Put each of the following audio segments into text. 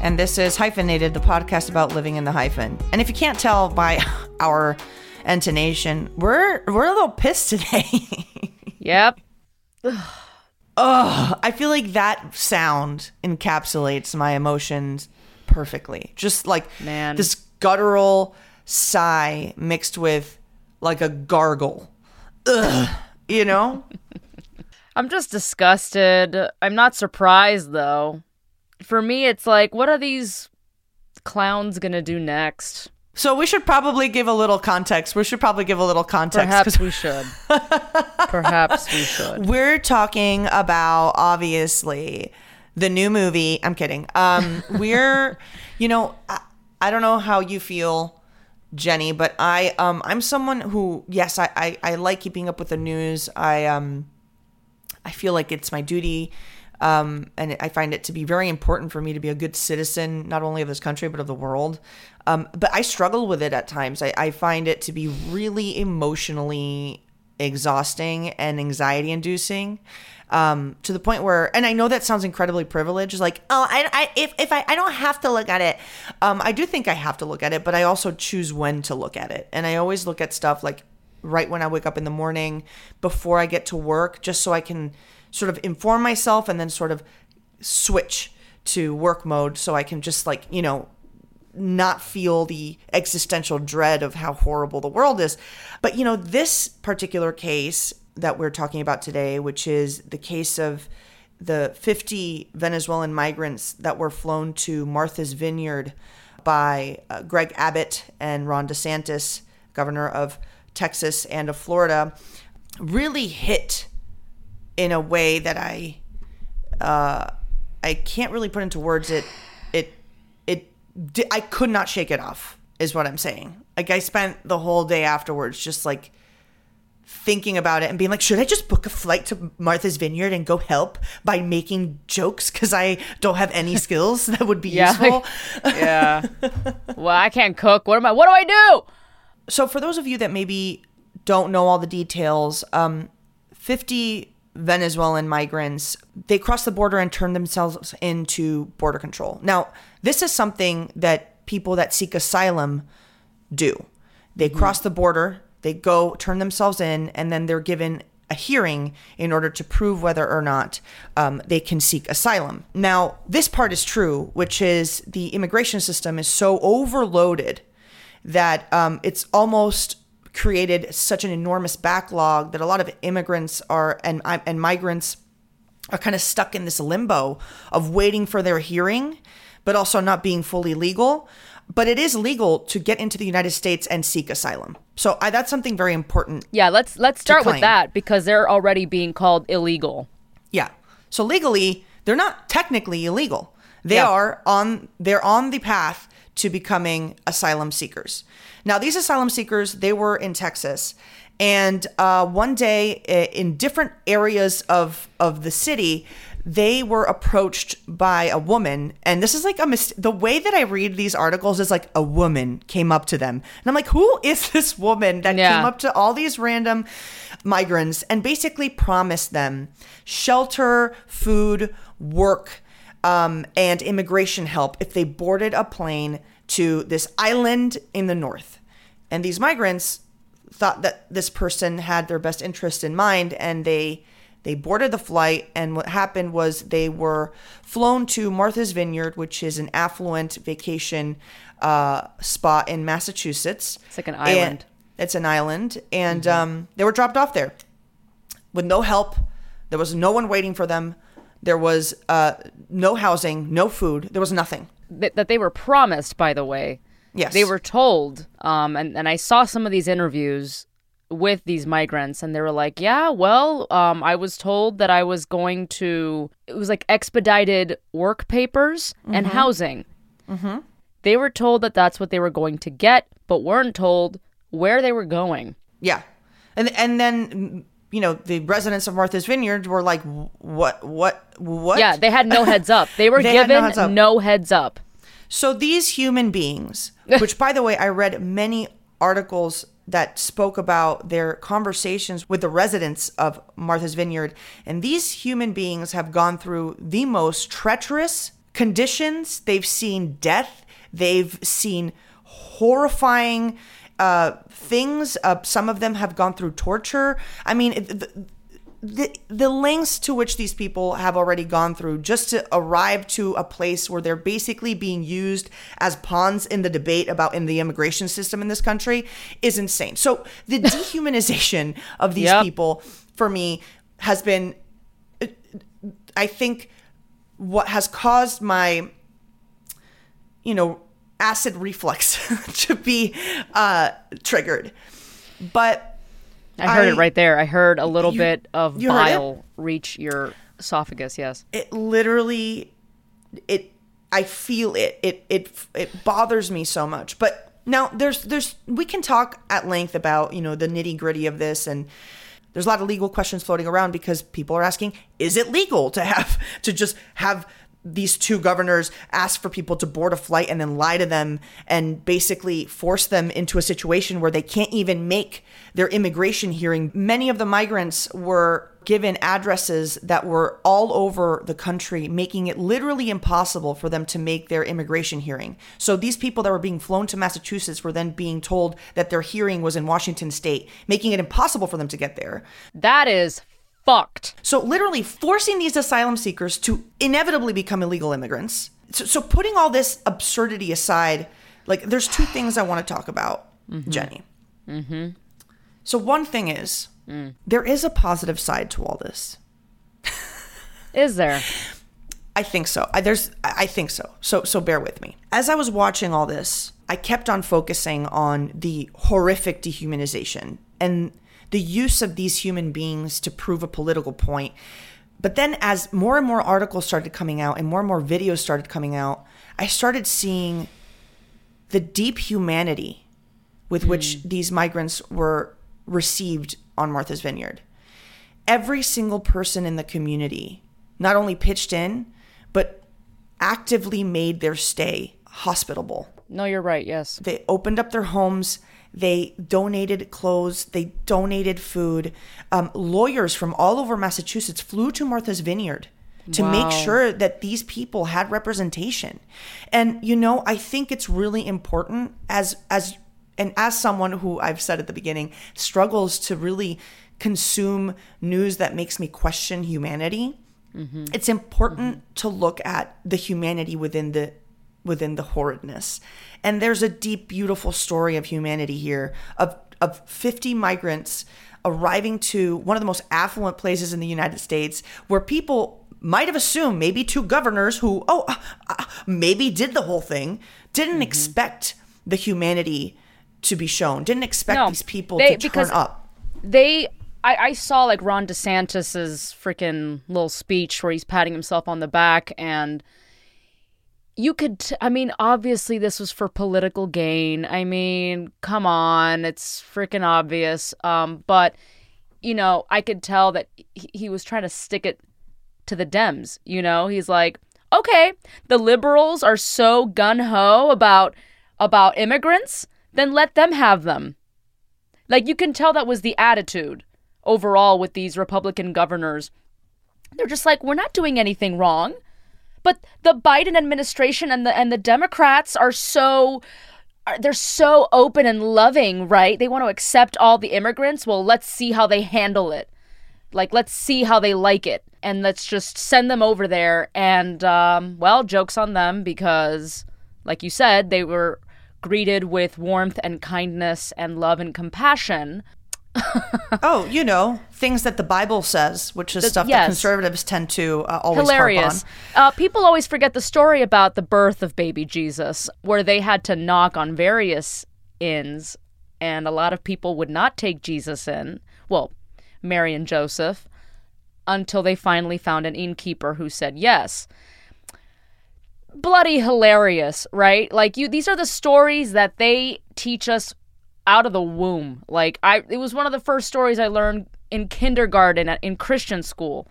And this is Hyphenated, the podcast about living in the hyphen. And if you can't tell by our intonation, we're we're a little pissed today. Yep. Ugh, I feel like that sound encapsulates my emotions perfectly. Just like Man. this guttural sigh mixed with like a gargle. Ugh, you know? I'm just disgusted. I'm not surprised though. For me, it's like, what are these clowns gonna do next? So we should probably give a little context. We should probably give a little context. Perhaps we should. Perhaps we should. We're talking about obviously the new movie. I'm kidding. Um, we're, you know, I, I don't know how you feel, Jenny, but I, um, I'm someone who, yes, I, I, I like keeping up with the news. I, um, I feel like it's my duty. Um, and I find it to be very important for me to be a good citizen, not only of this country, but of the world. Um, but I struggle with it at times. I, I find it to be really emotionally exhausting and anxiety inducing. Um, to the point where, and I know that sounds incredibly privileged, like, oh, I, I if, if I, I don't have to look at it. Um, I do think I have to look at it, but I also choose when to look at it. And I always look at stuff like right when I wake up in the morning before I get to work, just so I can sort of inform myself and then sort of switch to work mode so I can just like, you know, not feel the existential dread of how horrible the world is. But, you know, this particular case that we're talking about today, which is the case of the 50 Venezuelan migrants that were flown to Martha's Vineyard by uh, Greg Abbott and Ron DeSantis, governor of Texas and of Florida, really hit in a way that I uh, I can't really put into words. It it it I could not shake it off. Is what I'm saying. Like I spent the whole day afterwards just like thinking about it and being like, should I just book a flight to Martha's Vineyard and go help by making jokes because I don't have any skills that would be Yeah. useful. Yeah. well, I can't cook. What am I? What do I do? so for those of you that maybe don't know all the details, um, 50 Venezuelan migrants, they cross the border and turn themselves into border control. Now, this is something that people that seek asylum do. They cross the border, they go turn themselves in, and then they're given a hearing in order to prove whether or not um, they can seek asylum. Now, this part is true, which is the immigration system is so overloaded that um, it's almost created such an enormous backlog that a lot of immigrants are and um, and migrants are kind of stuck in this limbo of waiting for their hearing, but also not being fully legal. But it is legal to get into the United States and seek asylum. So I, that's something very important. Yeah, let's let's start with that because they're already being called illegal. Yeah. So legally, they're not technically illegal. They Yeah. are on they're on the path to becoming asylum seekers. Now, these asylum seekers, they were in Texas, and uh, one day in different areas of of the city, they were approached by a woman, and this is like a mis- the way that I read these articles is like a woman came up to them, and I'm like, who is this woman that Yeah. came up to all these random migrants and basically promised them shelter, food, work, um, and immigration help if they boarded a plane to this island in the north. And these migrants thought that this person had their best interest in mind and they They boarded the flight, and what happened was they were flown to Martha's Vineyard, which is an affluent vacation uh, spot in Massachusetts. It's like an And- island. it's an island, and um, they were dropped off there with no help. There was no one waiting for them. There was uh, no housing, no food. There was nothing. Th- that they were promised, by the way. Yes, They were told, um, and, and I saw some of these interviews with these migrants, and they were like, yeah, well, um, I was told that I was going to, it was like expedited work papers and housing. Mm-hmm. They were told that that's what they were going to get, but weren't told where they were going. Yeah, and and then you know the residents of Martha's Vineyard were like, "What? What? What?" Yeah, they had no heads up. They were They had no given heads no heads up. So these human beings, which by the way, I read many articles that spoke about their conversations with the residents of Martha's Vineyard, and these human beings have gone through the most treacherous conditions. They've seen death. They've seen horrifying uh, things. Uh, some of them have gone through torture. I mean, the, the the lengths to which these people have already gone through just to arrive to a place where they're basically being used as pawns in the debate about in the immigration system in this country is insane. So the dehumanization of these Yep. people for me has been I think what has caused my you know acid reflux to be uh triggered. But I heard I- it right there. I heard a little You- bit of you heard it? bile reach your esophagus. Yes. it literally it i feel it it it it bothers me so much but now there's there's we can talk at length about you know the nitty gritty of this and there's a lot of legal questions floating around because people are asking is it legal to have to just have these two governors ask for people to board a flight and then lie to them and basically force them into a situation where they can't even make their immigration hearing. Many of the migrants were given addresses that were all over the country, making it literally impossible for them to make their immigration hearing. So these people that were being flown to Massachusetts were then being told that their hearing was in Washington state, making it impossible for them to get there. That is fucked. So, literally forcing these asylum seekers to inevitably become illegal immigrants. So, so putting all this absurdity aside, like, there's two things I want to talk about, Jenny. Mm-hmm. So, one thing is, there is a positive side to all this. Is there? I think so. I, there's, I think so. So, so bear with me. As I was watching all this, I kept on focusing on the horrific dehumanization and the use of these human beings to prove a political point. But then, as more and more articles started coming out and more and more videos started coming out, I started seeing the deep humanity with hmm. which these migrants were received on Martha's Vineyard. Every single person in the community not only pitched in, but actively made their stay hospitable. No, you're right. Yes. They opened up their homes. They donated clothes. They donated food. Um, lawyers from all over Massachusetts flew to Martha's Vineyard to Wow. make sure that these people had representation. And you know, I think it's really important as as and as someone who I've said at the beginning struggles to really consume news that makes me question humanity. It's important to look at the humanity within the within the horridness. And there's a deep, beautiful story of humanity here of of 50 migrants arriving to one of the most affluent places in the United States where people might have assumed maybe two governors who oh uh, uh, maybe did the whole thing didn't expect the humanity to be shown didn't expect No, these people they- to turn because- up They. I, I saw like Ron DeSantis's freaking little speech where he's patting himself on the back and you could t- i mean obviously this was for political gain. I mean come on it's freaking obvious. Um but you know i could tell that he, he was trying to stick it to the dems you know? He's like okay the liberals are so gun-ho about about immigrants then let them have them. Like you can tell that was the attitude overall with these republican governors. They're just like we're not doing anything wrong but the Biden administration and the and the Democrats are so they're so open and loving, right? They want to accept all the immigrants. Well, let's see how they handle it. Like, let's see how they like it. And let's just send them over there. And, um, well, joke's on them because, like you said, they were greeted with warmth and kindness and love and compassion. oh, you know, things that the Bible says, which is stuff yes. that conservatives tend to uh, always Hilarious. Uh, people always forget the story about the birth of baby Jesus, where they had to knock on various inns, and a lot of people would not take Jesus in. Well, Mary and Joseph, until they finally found an innkeeper who said yes. Bloody hilarious, right? Like you these are the stories that they teach us out of the womb. Like I it was one of the first stories I learned in kindergarten in Christian school.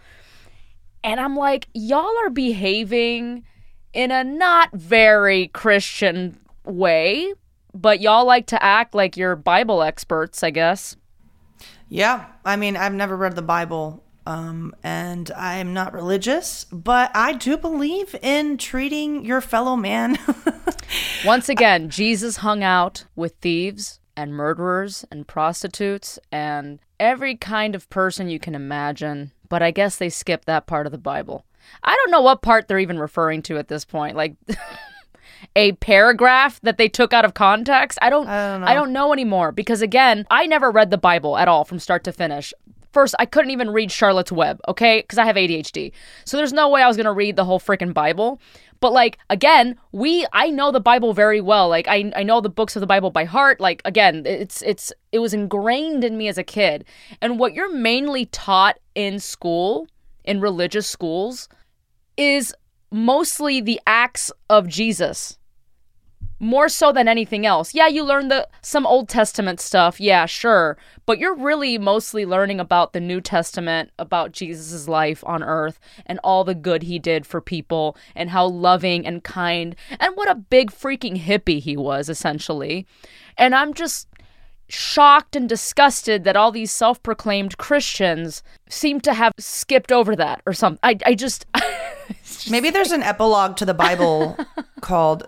And I'm like, y'all are behaving in a not very Christian way, but y'all like to act like you're Bible experts, I guess. Yeah, I mean, I've never read the Bible, um, and I'm not religious, but I do believe in treating your fellow man. Once again, Jesus hung out with thieves and murderers and prostitutes and every kind of person you can imagine, but I guess they skipped that part of the Bible. I don't know what part they're even referring to at this point. Like a paragraph that they took out of context. I don't I don't know. I don't know anymore because again, I never read the Bible at all from start to finish. First, I couldn't even read Charlotte's Web, okay? Because I have ADHD. So there's no way I was going to read the whole freaking Bible. But like again, we I know the Bible very well. Like I I know the books of the Bible by heart. Like again, it's it's it was ingrained in me as a kid. And what you're mainly taught in school, in religious schools, is mostly the acts of Jesus. More so than anything else. Yeah, you learn the some Old Testament stuff, yeah, sure, but you're really mostly learning about the New Testament, about Jesus' life on earth and all the good he did for people and how loving and kind and what a big freaking hippie he was essentially. And I'm just shocked and disgusted that all these self-proclaimed Christians seem to have skipped over that or something. I I just Maybe there's an epilogue to the Bible called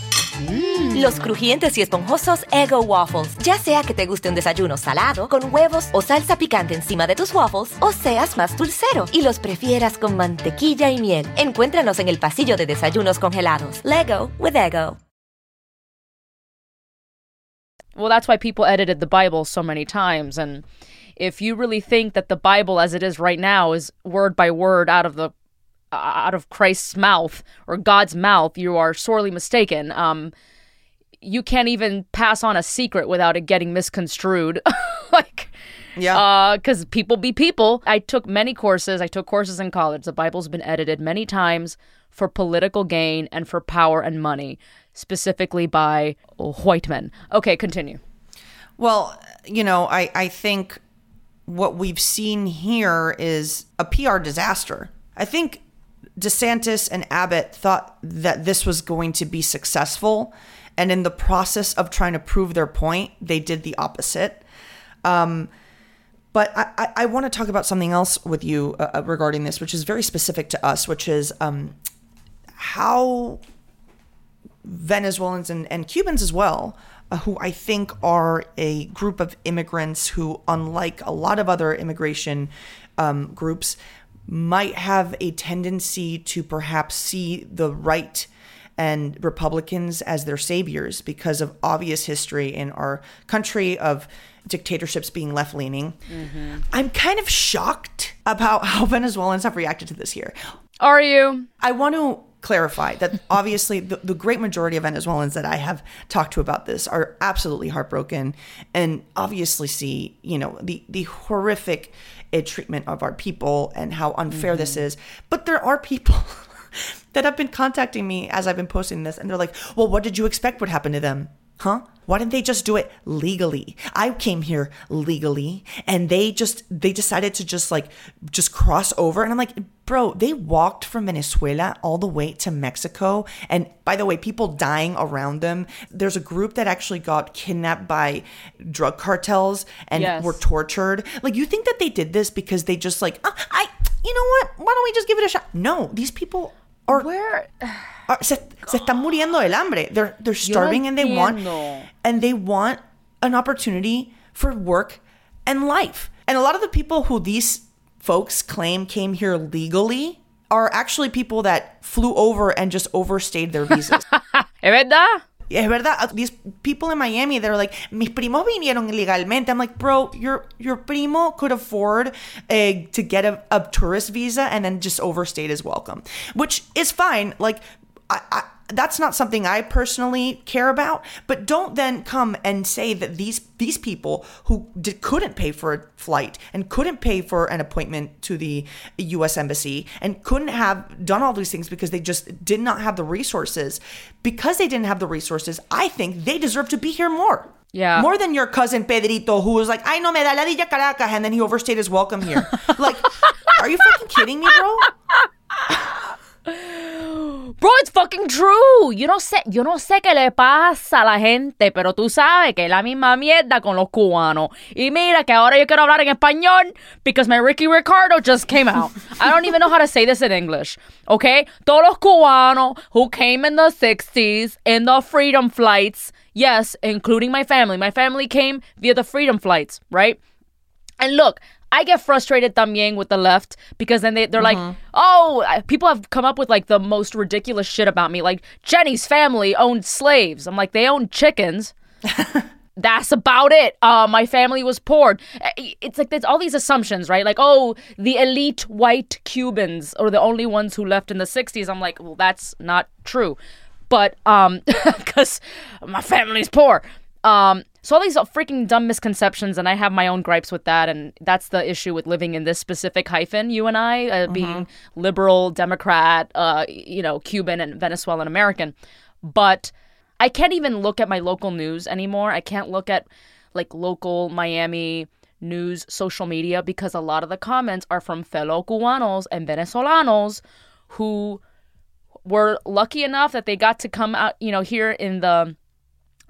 Los crujientes y esponjosos Ego Waffles. Ya sea que te guste un desayuno salado, con huevos o salsa picante encima de tus waffles, o seas más dulcero y los prefieras con mantequilla y miel. Encuéntranos en el pasillo de desayunos congelados. Lego with Ego. well that's why people edited the bible so many times and if you really think that the bible as it is right now is word by word out of the out of christ's mouth or god's mouth you are sorely mistaken um you can't even pass on a secret without it getting misconstrued like Yeah. because people be people. I took many courses. I took courses in college. The Bible's been edited many times for political gain and for power and money, specifically by white men. Okay, continue. Well, you know, I, I think what we've seen here is a PR disaster. I think DeSantis and Abbott thought that this was going to be successful. And in the process of trying to prove their point, they did the opposite. Um, but I, I, I want to talk about something else with you uh, uh, regarding this, which is very specific to us, which is um, how Venezuelans and, and Cubans as well, uh, who I think are a group of immigrants who, unlike a lot of other immigration um, groups, might have a tendency to perhaps see the right and Republicans as their saviors because of obvious history in our country of dictatorships being left leaning. Mm-hmm. I'm kind of shocked about how Venezuelans have reacted to this here. Are you? I want to clarify that obviously the, the great majority of Venezuelans that I have talked to about this are absolutely heartbroken and obviously see, you know, the, the horrific uh, treatment of our people and how unfair this is. But there are people that have been contacting me as I've been posting this and they're like, well, what did you expect would happen to them? Huh? Why didn't they just do it legally? I came here legally and they just they decided to just like just cross over and I'm like, "Bro, they walked from Venezuela all the way to Mexico and by the way, people dying around them. There's a group that actually got kidnapped by drug cartels and Yes. were tortured. Like you think that they did this because they just like, "Ah, I you know what? Why don't we just give it a shot?" No, these people are Where are- se, se están muriendo del hambre. They're they're starving and they want and they want an opportunity for work and life. And a lot of the people who these folks claim came here legally are actually people that flew over and just overstayed their visas. ¿Es verdad? Es verdad. These people in Miami, they're like, mis primos vinieron ilegalmente. I'm like, bro, your your primo could afford uh, to get a, a tourist visa and then just overstayed his welcome, which is fine. Like, I, I, that's not something I personally care about. But don't then come and say that these these people who did, couldn't pay for a flight and couldn't pay for an appointment to the U.S. embassy and couldn't have done all these things because they just did not have the resources. Because they didn't have the resources, I think they deserve to be here more. Yeah. More than your cousin Pedrito, who was like, "I know me da ladilla Caracas," and then he overstayed his welcome here. like, are you fucking kidding me, bro? Bro, it's fucking true. Yo no sé, yo no sé qué le pasa a la gente, pero tú sabes que es la misma mierda con los cubanos. Y mira que ahora yo quiero hablar en español because my Ricky Ricardo just came out. I don't even know how to say this in English. Okay? Todos los cubanos who came in the 60s in the freedom flights, yes, including my family. My family came via the freedom flights, right? And look, I get frustrated también with the left because then they, they're like, oh, people have come up with like the most ridiculous shit about me. Like, Jenny's family owned slaves. I'm like, they owned chickens. That's about it. Uh, my family was poor. It's like there's all these assumptions, right? Like, oh, the elite white Cubans are the only ones who left in the 60s. I'm like, well, that's not true. But, um, because my family's poor. Um, so all these freaking dumb misconceptions, and I have my own gripes with that, and that's the issue with living in this specific hyphen. You and I, uh, being liberal, Democrat, uh, you know, Cuban and Venezuelan American, but I can't even look at my local news anymore. I can't look at like local Miami news, social media, because a lot of the comments are from fellow Cubanos and Venezolanos who were lucky enough that they got to come out, you know, here in the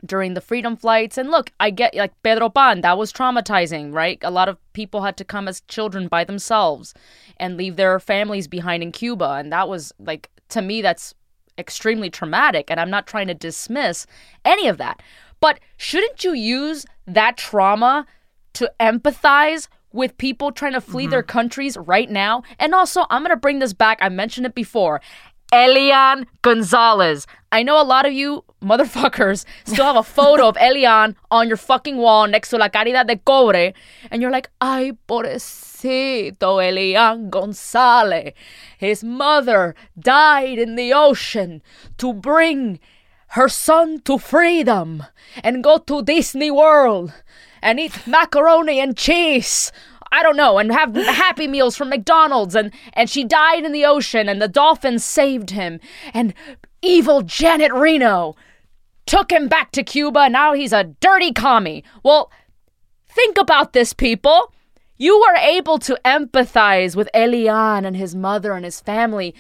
during the freedom flights. And look, I get like Pedro Pan, that was traumatizing, right? A lot of people had to come as children by themselves and leave their families behind in Cuba. And that was like, to me, that's extremely traumatic. And I'm not trying to dismiss any of that. But shouldn't you use that trauma to empathize with people trying to flee their mm-hmm. countries right now? And also, I'm going to bring this back. I mentioned it before. Elian Gonzalez. I know a lot of you motherfuckers still have a photo of Elian on your fucking wall next to La Caridad de Cobre, and you're like, ay, pobrecito Elian Gonzalez. His mother died in the ocean to bring her son to freedom and go to Disney World and eat macaroni and cheese. I don't know, and have happy meals from McDonald's and and she died in the ocean and the dolphins saved him and evil Janet Reno took him back to Cuba. Now he's a dirty commie. Well, think about this, people. You were able to empathize with Elian and his mother and his family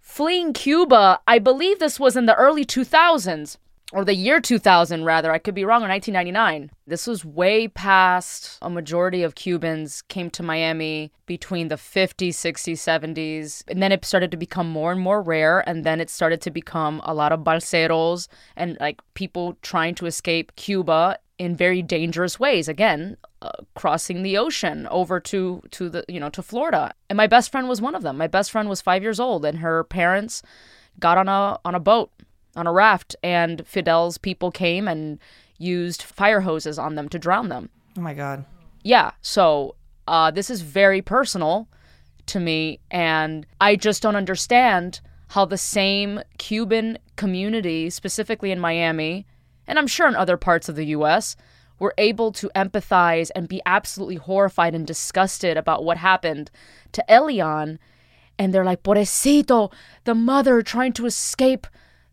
fleeing Cuba. I believe this was in the early 2000s, or the year 2000, rather. I could be wrong, or 1999. This was way past a majority of Cubans came to Miami between the 50s, 60s, 70s. And then it started to become more and more rare. And then it started to become a lot of balseros and like people trying to escape Cuba in very dangerous ways again uh, crossing the ocean over to to the you know to Florida and my best friend was one of them my best friend was 5 years old and her parents got on a on a boat on a raft and Fidel's people came and used fire hoses on them to drown them Oh my god. yeah so uh, this is very personal to me and i just don't understand how the same cuban community specifically in miami and i'm sure in other parts of the us were able to empathize and be absolutely horrified and disgusted about what happened to elian and they're like pobrecito the mother trying to escape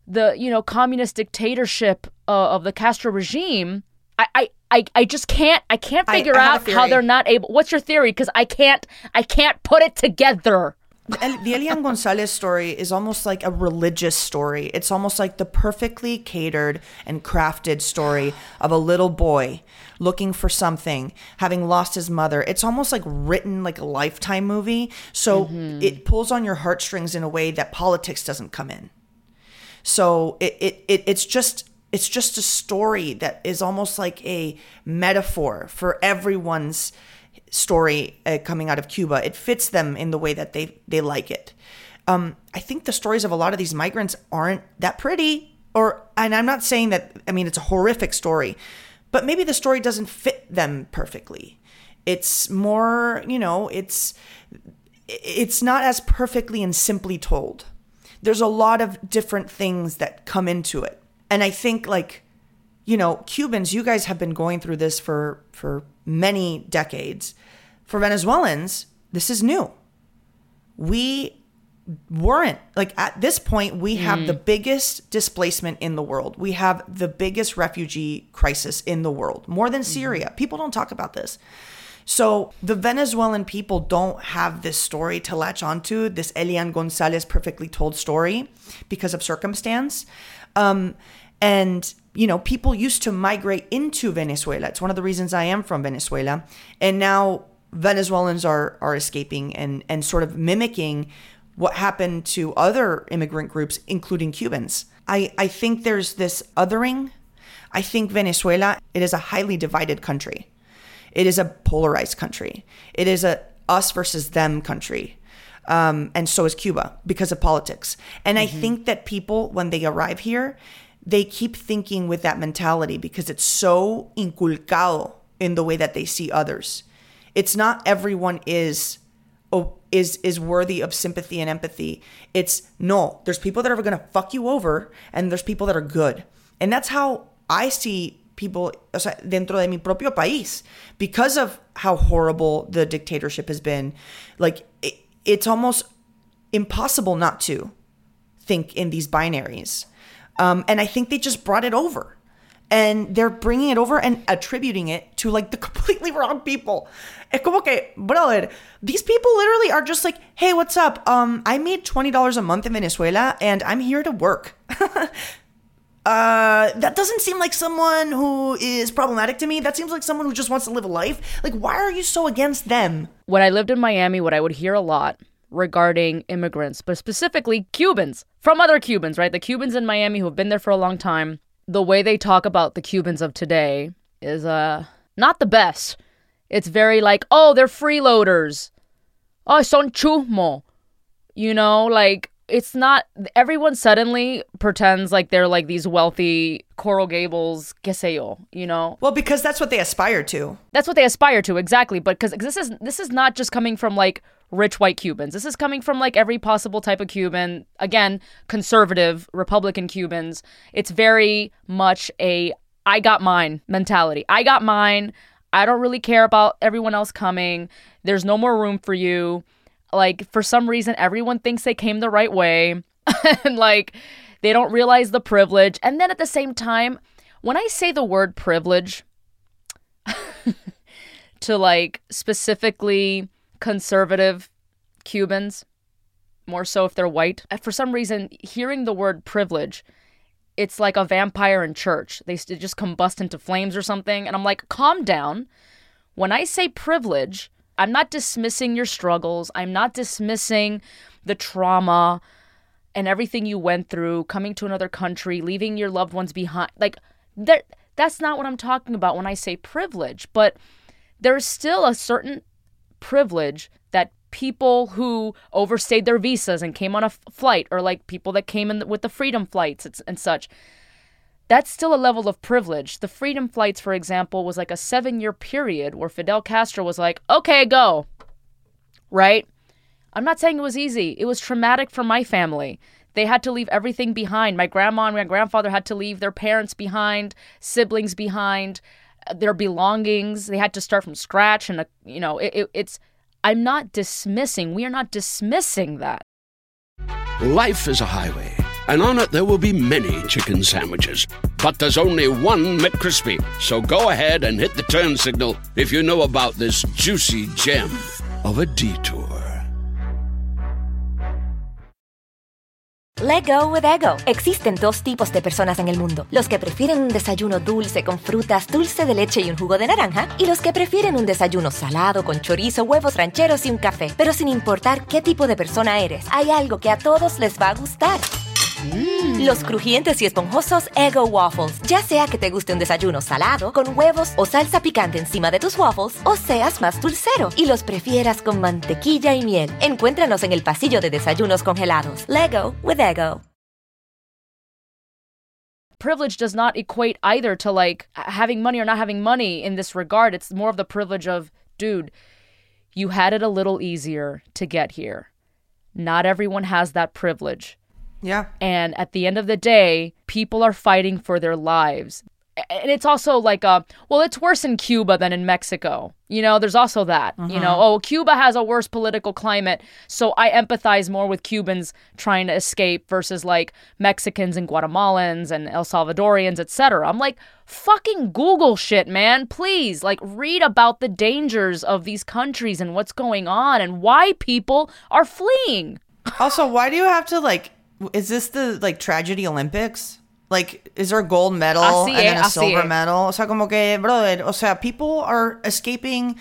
the you know communist dictatorship uh, of the Castro regime, I, I I I just can't I can't figure I a out how they're not able. What's your theory? Because I can't I can't put it together. The the Elian Gonzalez story is almost like a religious story. It's almost like the perfectly catered and crafted story of a little boy looking for something, having lost his mother. It's almost like written like a lifetime movie. So it pulls on your heartstrings in a way that politics doesn't come in. So it, it, it it's just it's just a story that is almost like a metaphor for everyone's story uh, coming out of Cuba. It fits them in the way that they they like it. Um, I think the stories of a lot of these migrants aren't that pretty, or and I'm not saying that. I mean, it's a horrific story, but maybe the story doesn't fit them perfectly. It's more, you know, it's it's not as perfectly and simply told. There's a lot of different things that come into it. And I think like you know, Cubans, you guys have been going through this for for many decades. For Venezuelans, this is new. We weren't like at this point we have hmm. the biggest displacement in the world. We have the biggest refugee crisis in the world, more than hmm. Syria. People don't talk about this. So the Venezuelan people don't have this story to latch onto, this Elian Gonzalez perfectly told story because of circumstance. Um, and, you know, people used to migrate into Venezuela. It's one of the reasons I am from Venezuela. And now Venezuelans are, are escaping and, and sort of mimicking what happened to other immigrant groups, including Cubans. I, I think there's this othering. I think Venezuela, it is a highly divided country. It is a polarized country. It is a us versus them country. Um, and so is Cuba because of politics. And I think that people, when they arrive here, they keep thinking with that mentality because it's so inculcado in the way that they see others. It's not everyone is is is worthy of sympathy and empathy. It's no, there's people that are going to fuck you over and there's people that are good. And that's how I see people o sea, dentro de mi propio país because of how horrible the dictatorship has been. Like it, it's almost impossible not to think in these binaries. Um, and I think they just brought it over. And they're bringing it over and attributing it to like the completely wrong people. Es como que, brother, these people literally are just like, hey, what's up? Um, I made $20 a month in Venezuela and I'm here to work. uh, that doesn't seem like someone who is problematic to me. That seems like someone who just wants to live a life. Like, why are you so against them? When I lived in Miami, what I would hear a lot regarding immigrants, but specifically Cubans from other Cubans, right? The Cubans in Miami who have been there for a long time, the way they talk about the Cubans of today is uh not the best. It's very like, oh, they're freeloaders. Oh, son chumo. You know, like it's not everyone suddenly pretends like they're like these wealthy Coral Gables, yo, you know? Well, because that's what they aspire to. That's what they aspire to, exactly. But because this is this is not just coming from like rich white Cubans. This is coming from like every possible type of Cuban. Again, conservative Republican Cubans. It's very much a I got mine mentality. I got mine. I don't really care about everyone else coming. There's no more room for you. Like for some reason, everyone thinks they came the right way, and like they don't realize the privilege. And then at the same time, when I say the word privilege, to like specifically conservative Cubans, more so if they're white. For some reason, hearing the word privilege, it's like a vampire in church. They just combust into flames or something. And I'm like, calm down. When I say privilege, I'm not dismissing your struggles. I'm not dismissing the trauma and everything you went through, coming to another country, leaving your loved ones behind. Like, that, that's not what I'm talking about when I say privilege. But there's still a certain privilege that people who overstayed their visas and came on a f- flight, or like people that came in with the freedom flights and such, that's still a level of privilege. The freedom flights, for example, was like a seven year period where Fidel Castro was like, okay, go. Right? I'm not saying it was easy. It was traumatic for my family. They had to leave everything behind. My grandma and my grandfather had to leave their parents behind, siblings behind, uh, their belongings. They had to start from scratch. And, uh, you know, it, it, it's, I'm not dismissing, we are not dismissing that. Life is a highway, and on it there will be many chicken sandwiches. But there's only one McCrispy. So go ahead and hit the turn signal if you know about this juicy gem of a detour. Let go with ego. Existen dos tipos de personas en el mundo: los que prefieren un desayuno dulce con frutas, dulce de leche y un jugo de naranja, y los que prefieren un desayuno salado con chorizo, huevos rancheros y un café. Pero sin importar qué tipo de persona eres, hay algo que a todos les va a gustar. Los crujientes y esponjosos Ego Waffles. Ya sea que te guste un desayuno salado, con huevos o salsa picante encima de tus waffles, o seas más dulcero y los prefieras con mantequilla y miel. Encuéntranos en el pasillo de desayunos congelados. Lego with Ego. privilege does not equate either to like having money or not having money in this regard. It's more of the privilege of, dude, you had it a little easier to get here. Not everyone has that privilege. Yeah. And at the end of the day, people are fighting for their lives. And it's also like, uh, well, it's worse in Cuba than in Mexico. You know, there's also that. You know, oh, Cuba has a worse political climate, so I empathize more with Cubans trying to escape versus like Mexicans and Guatemalans and El Salvadorians, etc. I'm like, fucking Google shit, man. Please, like, read about the dangers of these countries and what's going on and why people are fleeing. Also, why do you have to like? Is this the like tragedy Olympics? Like, is there a gold medal Así and then a silver es. medal? O sea, como que, brother, o sea, people are escaping,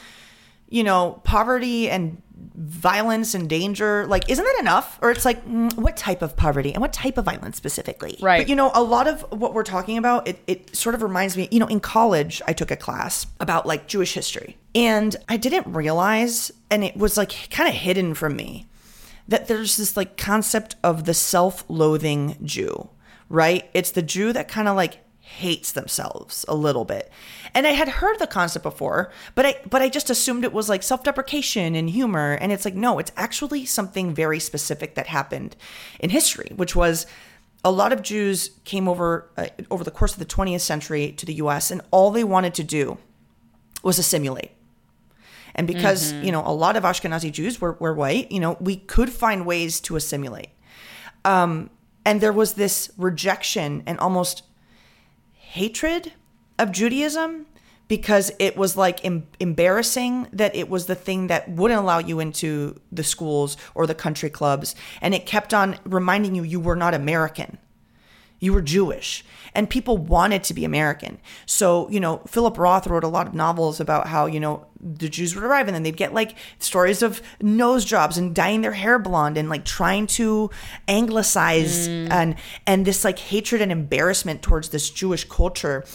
you know, poverty and violence and danger. Like, isn't that enough? Or it's like, mm, what type of poverty and what type of violence specifically? Right. But you know, a lot of what we're talking about, it, it sort of reminds me, you know, in college, I took a class about like Jewish history. And I didn't realize, and it was like kind of hidden from me that there's this like concept of the self-loathing Jew, right? It's the Jew that kind of like hates themselves a little bit. And I had heard the concept before, but I but I just assumed it was like self-deprecation and humor and it's like no, it's actually something very specific that happened in history, which was a lot of Jews came over uh, over the course of the 20th century to the US and all they wanted to do was assimilate. And because, you know, a lot of Ashkenazi Jews were, were white, you know, we could find ways to assimilate. Um, and there was this rejection and almost hatred of Judaism because it was like em- embarrassing that it was the thing that wouldn't allow you into the schools or the country clubs. And it kept on reminding you you were not American you were Jewish and people wanted to be American. So, you know, Philip Roth wrote a lot of novels about how, you know, the Jews would arrive and then they'd get like stories of nose jobs and dyeing their hair blonde and like trying to anglicize mm. and and this like hatred and embarrassment towards this Jewish culture.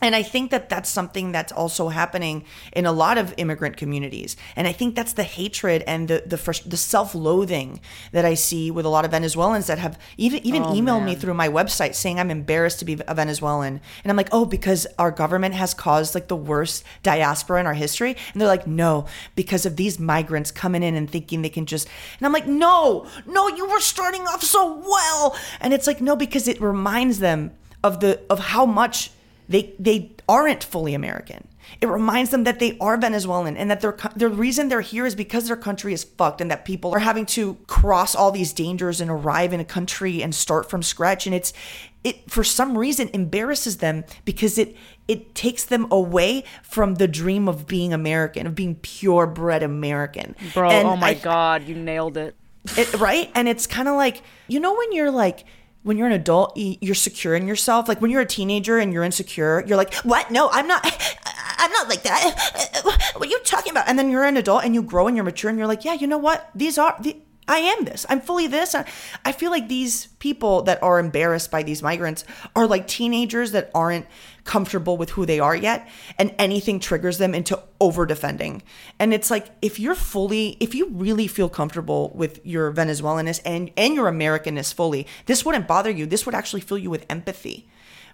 And I think that that's something that's also happening in a lot of immigrant communities. And I think that's the hatred and the the, frus- the self-loathing that I see with a lot of Venezuelans that have even even oh, emailed me through my website saying I'm embarrassed to be a Venezuelan. And I'm like, "Oh, because our government has caused like the worst diaspora in our history." And they're like, "No, because of these migrants coming in and thinking they can just." And I'm like, "No, no, you were starting off so well." And it's like, "No, because it reminds them of the of how much they they aren't fully American. It reminds them that they are Venezuelan and that their the reason they're here is because their country is fucked and that people are having to cross all these dangers and arrive in a country and start from scratch and it's it for some reason embarrasses them because it it takes them away from the dream of being American of being purebred American. Bro, And oh my I- god, you nailed it. it, right? And it's kind of like, you know, when you're like, when you're an adult, you're secure in yourself. Like when you're a teenager and you're insecure, you're like, what? No, I'm not. I'm not like that. What are you talking about? And then you're an adult and you grow and you're mature and you're like, yeah, you know what? These are the. I am this. I'm fully this. I- I feel like these people that are embarrassed by these migrants are like teenagers that aren't comfortable with who they are yet, and anything triggers them into over defending. And it's like if you're fully, if you really feel comfortable with your Venezuelanness and and your Americanness fully, this wouldn't bother you. This would actually fill you with empathy,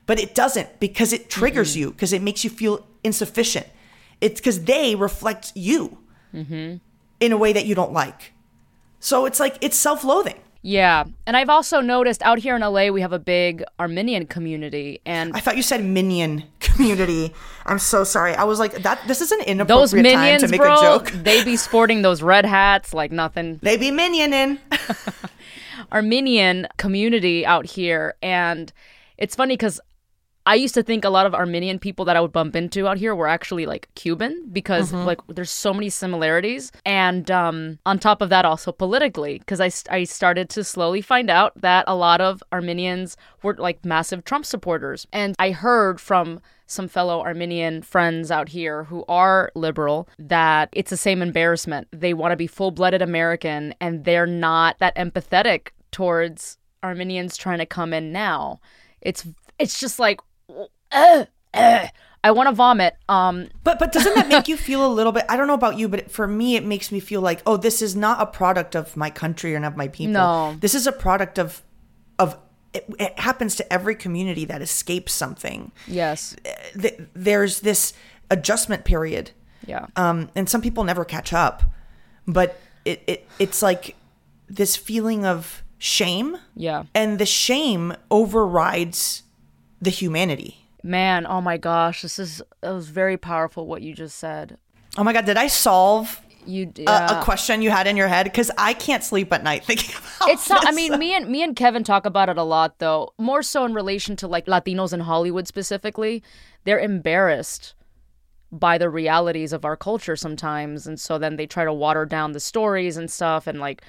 but it doesn't because it triggers you because it makes you feel insufficient. It's because they reflect you mm-hmm. in a way that you don't like. So it's like it's self-loathing. Yeah. And I've also noticed out here in LA we have a big Armenian community and I thought you said minion community. I'm so sorry. I was like that. This is an those inappropriate minions, time to make bro, a joke. they be sporting those red hats like nothing. They be minioning. Armenian community out here. And it's funny because I used to think a lot of Armenian people that I would bump into out here were actually like Cuban because like there's so many similarities. And um, on top of that, also politically, because I, I started to slowly find out that a lot of Armenians were like massive Trump supporters. And I heard from some fellow Armenian friends out here who are liberal that it's the same embarrassment. They want to be full blooded American and they're not that empathetic towards Armenians trying to come in now. It's it's just like uh, uh, I want to vomit. Um, But but doesn't that make you feel a little bit? I don't know about you, but for me, it makes me feel like, oh, this is not a product of my country and of my people. No. this is a product of of. It, it happens to every community that escapes something. yes. There's this adjustment period, Yeah. um, and some people never catch up. But it, it it's like this feeling of shame, Yeah. and the shame overrides the humanity. Man, oh my gosh, this is it was very powerful what you just said. Oh my god, did I solve You a, yeah. a question you had in your head because I can't sleep at night thinking about it's not i mean me and me and kevin talk about it a lot though more so in relation to like latinos in hollywood specifically they're embarrassed by the realities of our culture sometimes and so then they try to water down the stories and stuff and like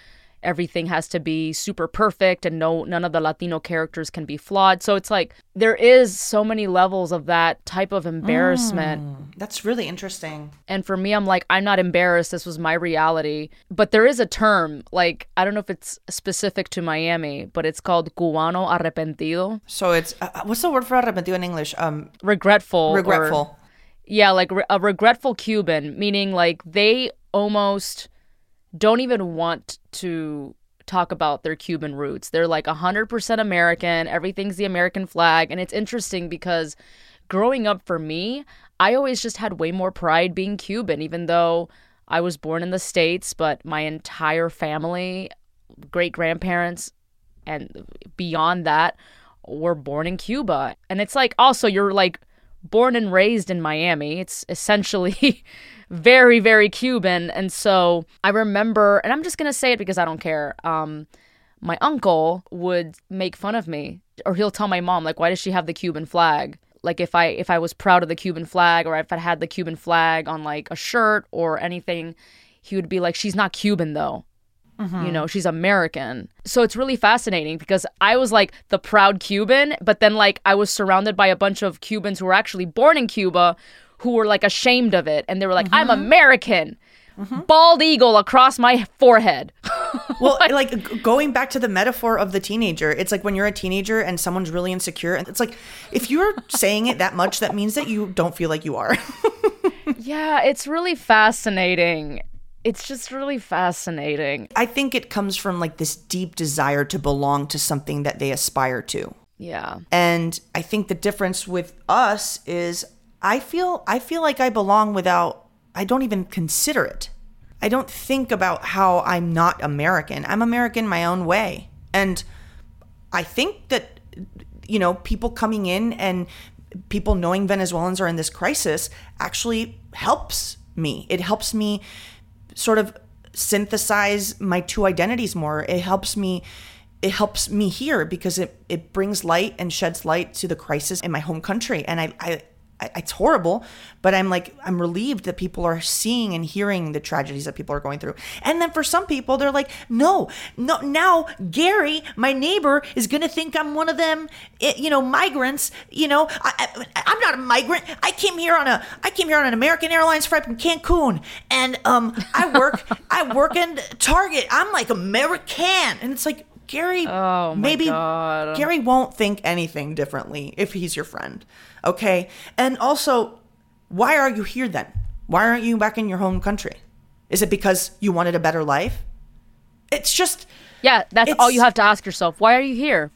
everything has to be super perfect and no none of the latino characters can be flawed so it's like there is so many levels of that type of embarrassment That's really interesting. and for me, I'm like, I'm not embarrassed. This was my reality. But there is a term, like, I don't know if it's specific to Miami, but it's called cubano arrepentido, So it's uh, uh, what's the word for arrepentido in English? Um, regretful. or- regretful. yeah, like re- a regretful Cuban, meaning like they almost don't even want to talk about their Cuban roots. They're like 100% American, everything's the American flag. And it's interesting because growing up for me, I always just had way more pride being Cuban, even though I was born in the States, but my entire family, great grandparents, and beyond that were born in Cuba. And it's like also you're like born and raised in Miami. It's essentially very very Cuban. And so I remember and I'm just going to say it because I don't care. Um my uncle would make fun of me or he'll tell my mom like why does she have the Cuban flag? Like if I if I was proud of the Cuban flag or if I had the Cuban flag on like a shirt or anything, he would be like she's not Cuban though you know she's american. So it's really fascinating because i was like the proud cuban but then like i was surrounded by a bunch of cubans who were actually born in cuba who were like ashamed of it. And they were like i'm mm-hmm. american. Mm-hmm. Bald eagle across my forehead. Well, like going back to the metaphor of the teenager, it's like when you're a teenager and someone's really insecure, and it's like if you're saying it that much, that means that you don't feel like you are. yeah it's really fascinating it's just really fascinating I think it comes from like this deep desire to belong to something that they aspire to. yeah And I think the difference with us is I feel I feel like I belong without I don't even consider it. I don't think about how I'm not American. I'm American my own way. And I think that you know, people coming in and people knowing Venezuelans are in this crisis actually helps me. It helps me sort of synthesize my two identities more. It helps me it helps me here because it it brings light and sheds light to the crisis in my home country. And I I It's horrible, but I'm like I'm relieved that people are seeing and hearing the tragedies that people are going through. And then for some people, they're like, no, no. Now Gary, my neighbor, is gonna think I'm one of them, eh, you know, migrants. You know, I, I'm not a migrant. I came here on a I came here on an American Airlines flight from Cancun, and um, I work I work in Target. I'm like American, and it's like. Gary, Oh, my maybe God. Gary won't think anything differently if he's your friend. Okay. And also, why are you here then? Why aren't you back in your home country? Is it because you wanted a better life? It's just yeah that's all you have to ask yourself why are you here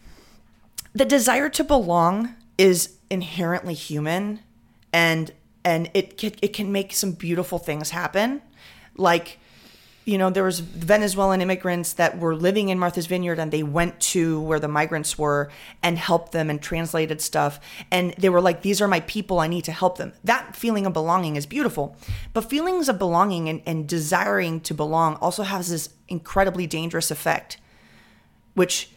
the desire to belong is inherently human and and it can, it can make some beautiful things happen like you know there was venezuelan immigrants that were living in martha's vineyard and they went to where the migrants were and helped them and translated stuff. And they were like these are my people. I need to help them. That feeling of belonging is beautiful. But feelings of belonging and, and desiring to belong also has this incredibly dangerous effect which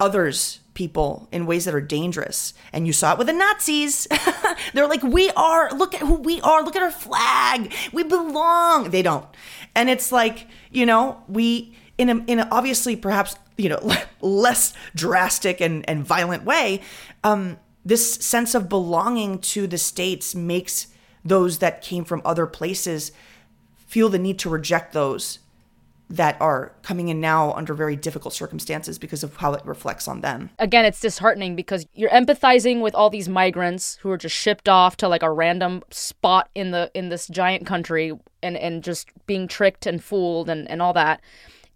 others people in ways that are dangerous. And you saw it with the Nazis. They're like, we are, look at who we are, look at our flag, we belong. They don't. And it's like, you know, we, in a, in a obviously perhaps, you know, less drastic and, and violent way, um, this sense of belonging to the states makes those that came from other places feel the need to reject those that are coming in now under very difficult circumstances because of how it reflects on them. Again, it's disheartening because you're empathizing with all these migrants who are just shipped off to like a random spot in the in this giant country and and just being tricked and fooled and and all that.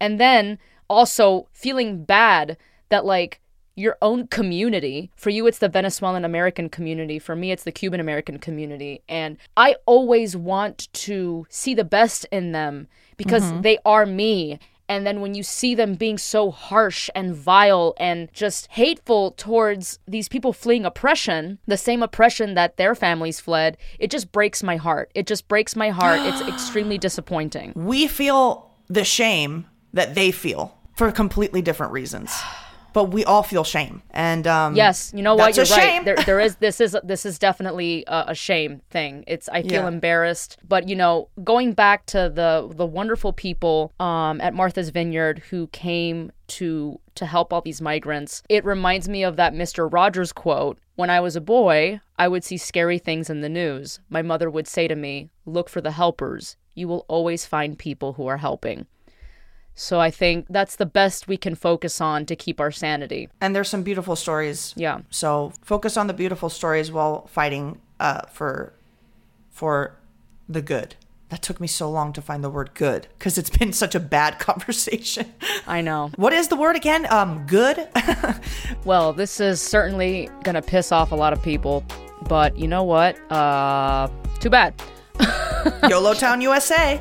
And then also feeling bad that like your own community. For you, it's the Venezuelan American community. For me, it's the Cuban American community. And I always want to see the best in them because mm-hmm. they are me. And then when you see them being so harsh and vile and just hateful towards these people fleeing oppression, the same oppression that their families fled, it just breaks my heart. It just breaks my heart. it's extremely disappointing. We feel the shame that they feel for completely different reasons but we all feel shame. And um, yes, you know what? You're right. There, there is this is this is definitely a, a shame thing. It's I feel yeah. embarrassed, but you know, going back to the the wonderful people um, at Martha's Vineyard who came to to help all these migrants. It reminds me of that Mr. Rogers quote. When I was a boy, I would see scary things in the news. My mother would say to me, "Look for the helpers. You will always find people who are helping." So I think that's the best we can focus on to keep our sanity. And there's some beautiful stories. Yeah. So focus on the beautiful stories while fighting uh, for for the good. That took me so long to find the word good because it's been such a bad conversation. I know. What is the word again? Um, good. well, this is certainly gonna piss off a lot of people, but you know what? Uh, too bad. YOLO Town, USA.